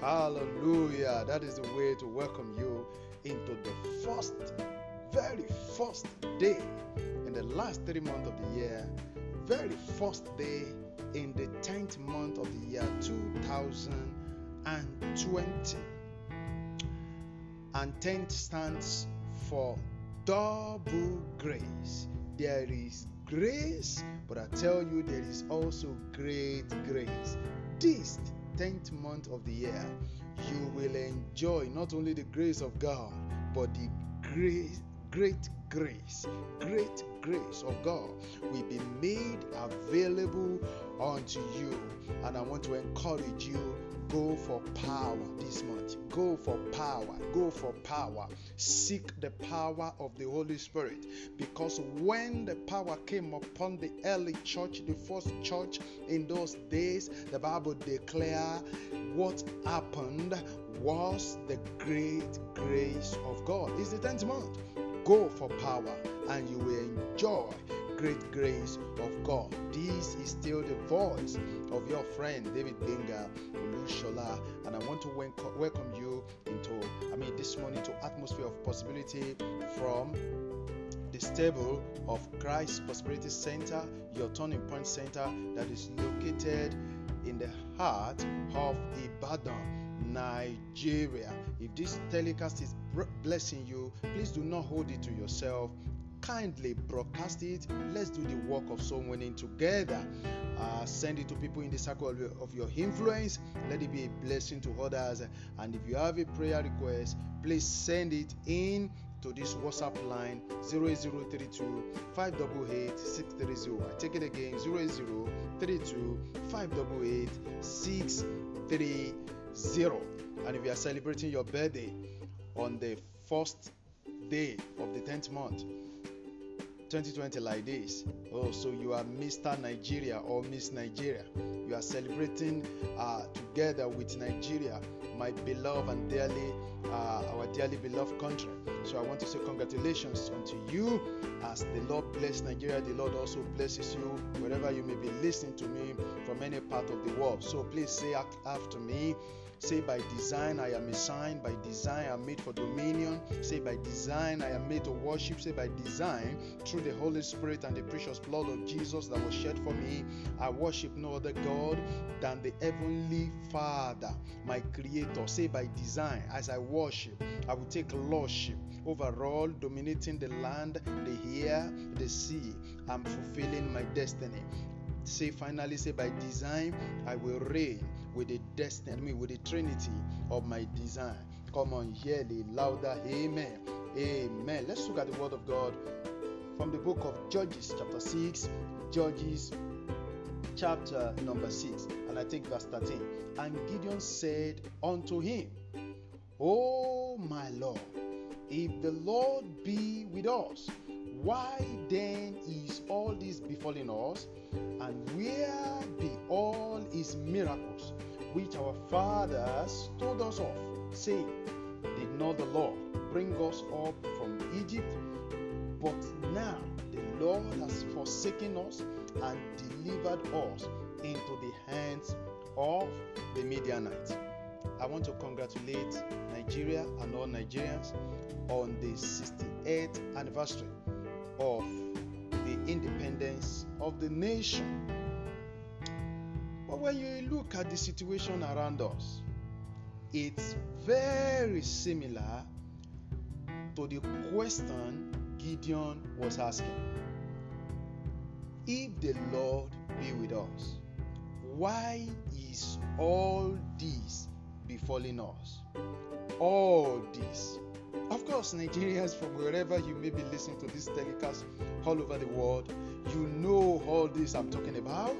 Hallelujah. That is the way to welcome you into the first, very first day in the last three months of the year, very first day in the 10th month of the year 2020. And 10th stands for double grace. There is grace, but I tell you, there is also great grace. This 10th month of the year, you will enjoy not only the grace of God, but the grace, great grace, great grace of God will be made available unto you. And I want to encourage you go for power this month. Go for power. Go for power. Seek the power of the Holy Spirit. Because when the power came upon the early church, the first church in those days, the Bible declare what happened was the great grace of God. It's the 10th month. Go for power and you will enjoy great grace of God. This is still the voice of your friend David Benga Olushola, and I want to welcome you into, I mean, this morning to atmosphere of possibility from the stable of Christ Prosperity Center, your turning point center that is located in the heart of Ibadan. Nigeria. If this telecast is blessing you, please do not hold it to yourself. Kindly broadcast it. Let's do the work of soul winning together. Uh, send it to people in the circle of your, influence. Let it be a blessing to others. And if you have a prayer request, please send it in to this WhatsApp line 0032 588 630. I take it again 0032 588 630 zero. And if you are celebrating your birthday on the first day of the 10th month, 2020 like this. Oh, so you are Mr. Nigeria or Miss Nigeria. You are celebrating uh, together with Nigeria, my beloved and dearly, uh, our dearly beloved country. So I want to say congratulations unto you as the Lord bless Nigeria. The Lord also blesses you wherever you may be listening to me from any part of the world. So please say after me. Say, by design I am a sign. By design I am made for dominion. Say, by design I am made to worship. Say, by design, through the Holy Spirit and the precious blood of Jesus that was shed for me, I worship no other God than the Heavenly Father, my Creator. Say, by design, as I worship, I will take lordship overall, dominating the land, the air, the sea. I'm fulfilling my destiny. Say finally, say by design, I will reign with the destiny, I mean, with the Trinity of my design. Come on, hear the louder, Amen. Amen. Let's look at the Word of God from the book of Judges, chapter 6, Judges, chapter number 6, and I take verse 13. And Gideon said unto him, O my Lord, if the Lord be with us, why then is all this befalling us? And where be all his miracles which our fathers told us of, saying, Did not the Lord bring us up from Egypt? But now the Lord has forsaken us and delivered us into the hands of the Midianites. I want to congratulate Nigeria and all Nigerians on the 68th anniversary of the independence of the nation. But when you look at the situation around us, it's very similar to the question Gideon was asking. If the Lord be with us, why is all this befalling us? All this of course, Nigerians from wherever you may be listening to this telecast all over the world, you know all this I'm talking about.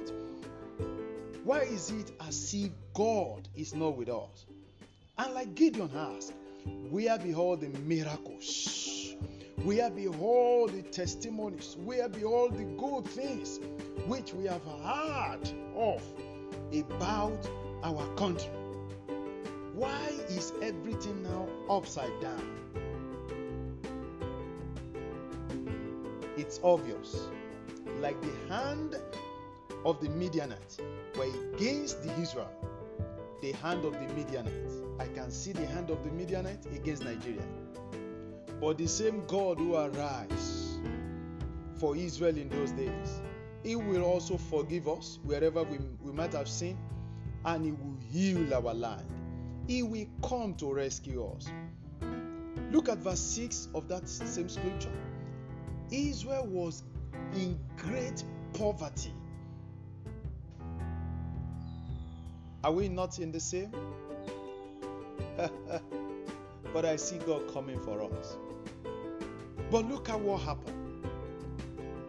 Why is it as if God is not with us? And like Gideon asked, where behold the miracles, where behold the testimonies, where behold the good things which we have heard of about our country. Everything now upside down? it's obvious. Like the hand of the Midianites were against the Israel. the hand of the Midianites. I can see the hand of the Midianites against Nigeria. But the same God who arise for Israel in those days, He will also forgive us wherever we, we might have sinned, and He will heal our land. He will come to rescue us. Look at verse 6 of that same scripture. Israel was in great poverty. Are we not in the same? but I see God coming for us. But look at what happened.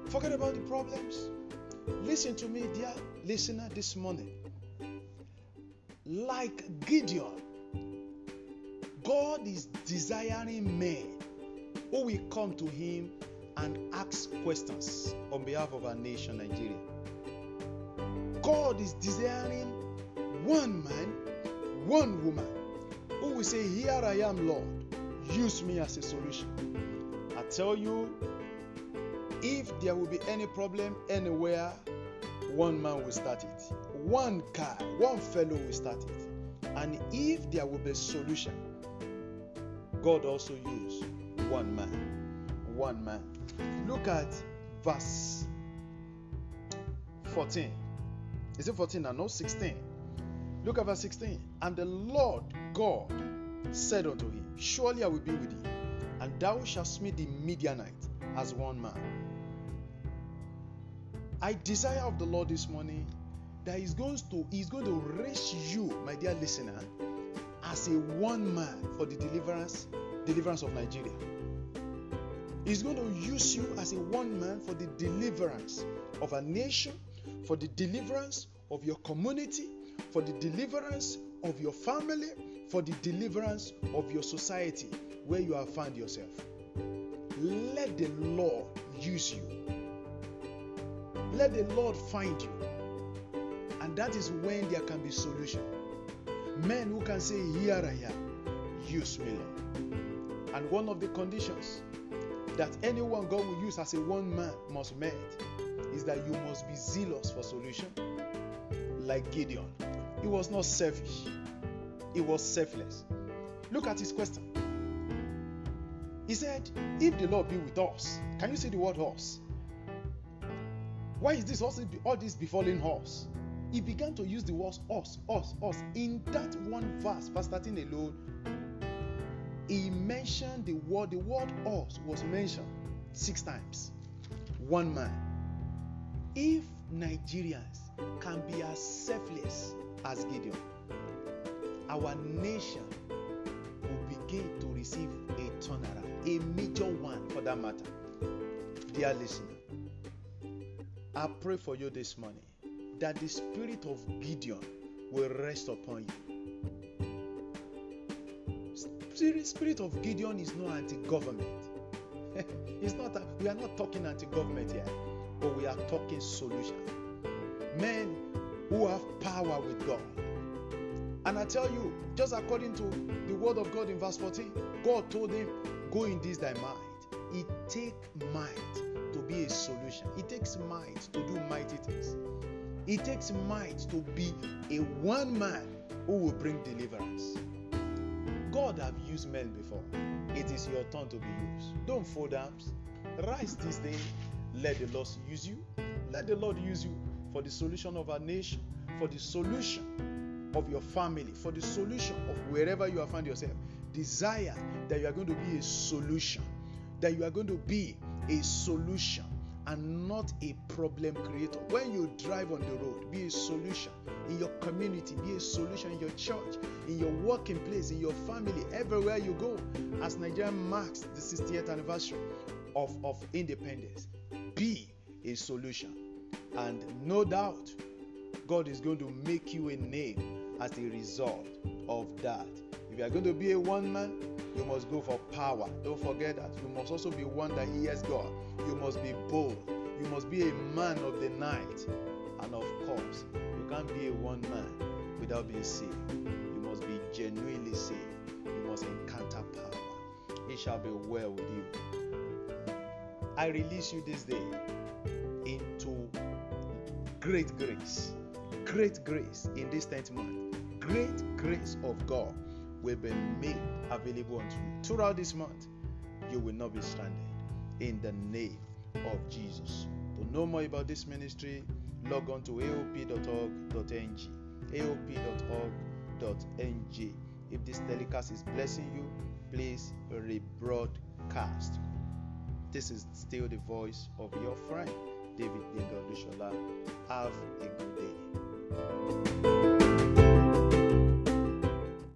Forget about the problems. Listen to me, dear listener, this morning. Like Gideon, God is desiring men who will come to Him and ask questions on behalf of our nation, Nigeria. God is desiring one man, one woman who will say, Here I am, Lord, use me as a solution. I tell you, if there will be any problem anywhere, one man will start it. One guy, one fellow will start it. And if there will be a solution, God also use one man. One man. Look at verse 14. Is it 14 now? No, 16. Look at verse 16. And the Lord God said unto him, Surely I will be with thee, and thou shalt smite the Midianite as one man. I desire of the Lord this morning that He's going to He's going to raise you, my dear listener, as a one man for the deliverance deliverance of Nigeria. He's going to use you as a one man for the deliverance of a nation, for the deliverance of your community, for the deliverance of your family, for the deliverance of your society where you have found yourself. Let the Lord use you. Let the Lord find you. And that is when there can be solution. Men who can say, Here I am, use me, Lord. And one of the conditions that anyone God will use as a one man must meet is that you must be zealous for solution. Like Gideon, he was not selfish, he was selfless. Look at his question. He said, If the Lord be with us, can you see the word horse? Why is this all this befalling us? He began to use the words us, us, us. In that one verse, verse 13 alone, he mentioned the word, the word us was mentioned six times. One man. If Nigerians can be as selfless as Gideon, our nation will begin to receive a turnaround, a major one for that matter. Dear listener, I pray for you this morning that the spirit of Gideon will rest upon you. Spirit, of Gideon is not anti-government. it's not. We are not talking anti-government here, but we are talking solution. Men who have power with God. And I tell you, just according to the word of God in verse 14, God told him, "Go in this thy might." It takes might to be a solution. It takes might to do mighty things. It takes might to be a one man who will bring deliverance. God have used men before. It is your turn to be used. Don't fold arms. Rise this day. Let the Lord use you. Let the Lord use you for the solution of our nation, for the solution of your family, for the solution of wherever you found yourself. Desire that you are going to be a solution, that you are going to be a solution and not a problem creator. When you drive on the road, be a solution in your community, be a solution in your church, in your working place, in your family, everywhere you go. As Nigeria marks the 60th anniversary of, of independence, be a solution. And no doubt, God is going to make you a name as a result of that. If you are going to be a one man, you must go for power. Don't forget that. You must also be one that hears God. You must be bold. You must be a man of the night. And of course, you can't be a one man without being saved. You must be genuinely saved. You must encounter power. It shall be well with you. I release you this day into great grace. Great grace in this 10th month. great grace of God will be made available unto you. Throughout this month, you will not be stranded. In the name of Jesus. To know more about this ministry, log on to aop.org.ng. aop.org.ng. If this telecast is blessing you, please rebroadcast. This is still the voice of your friend, David Bishola. Have a good day.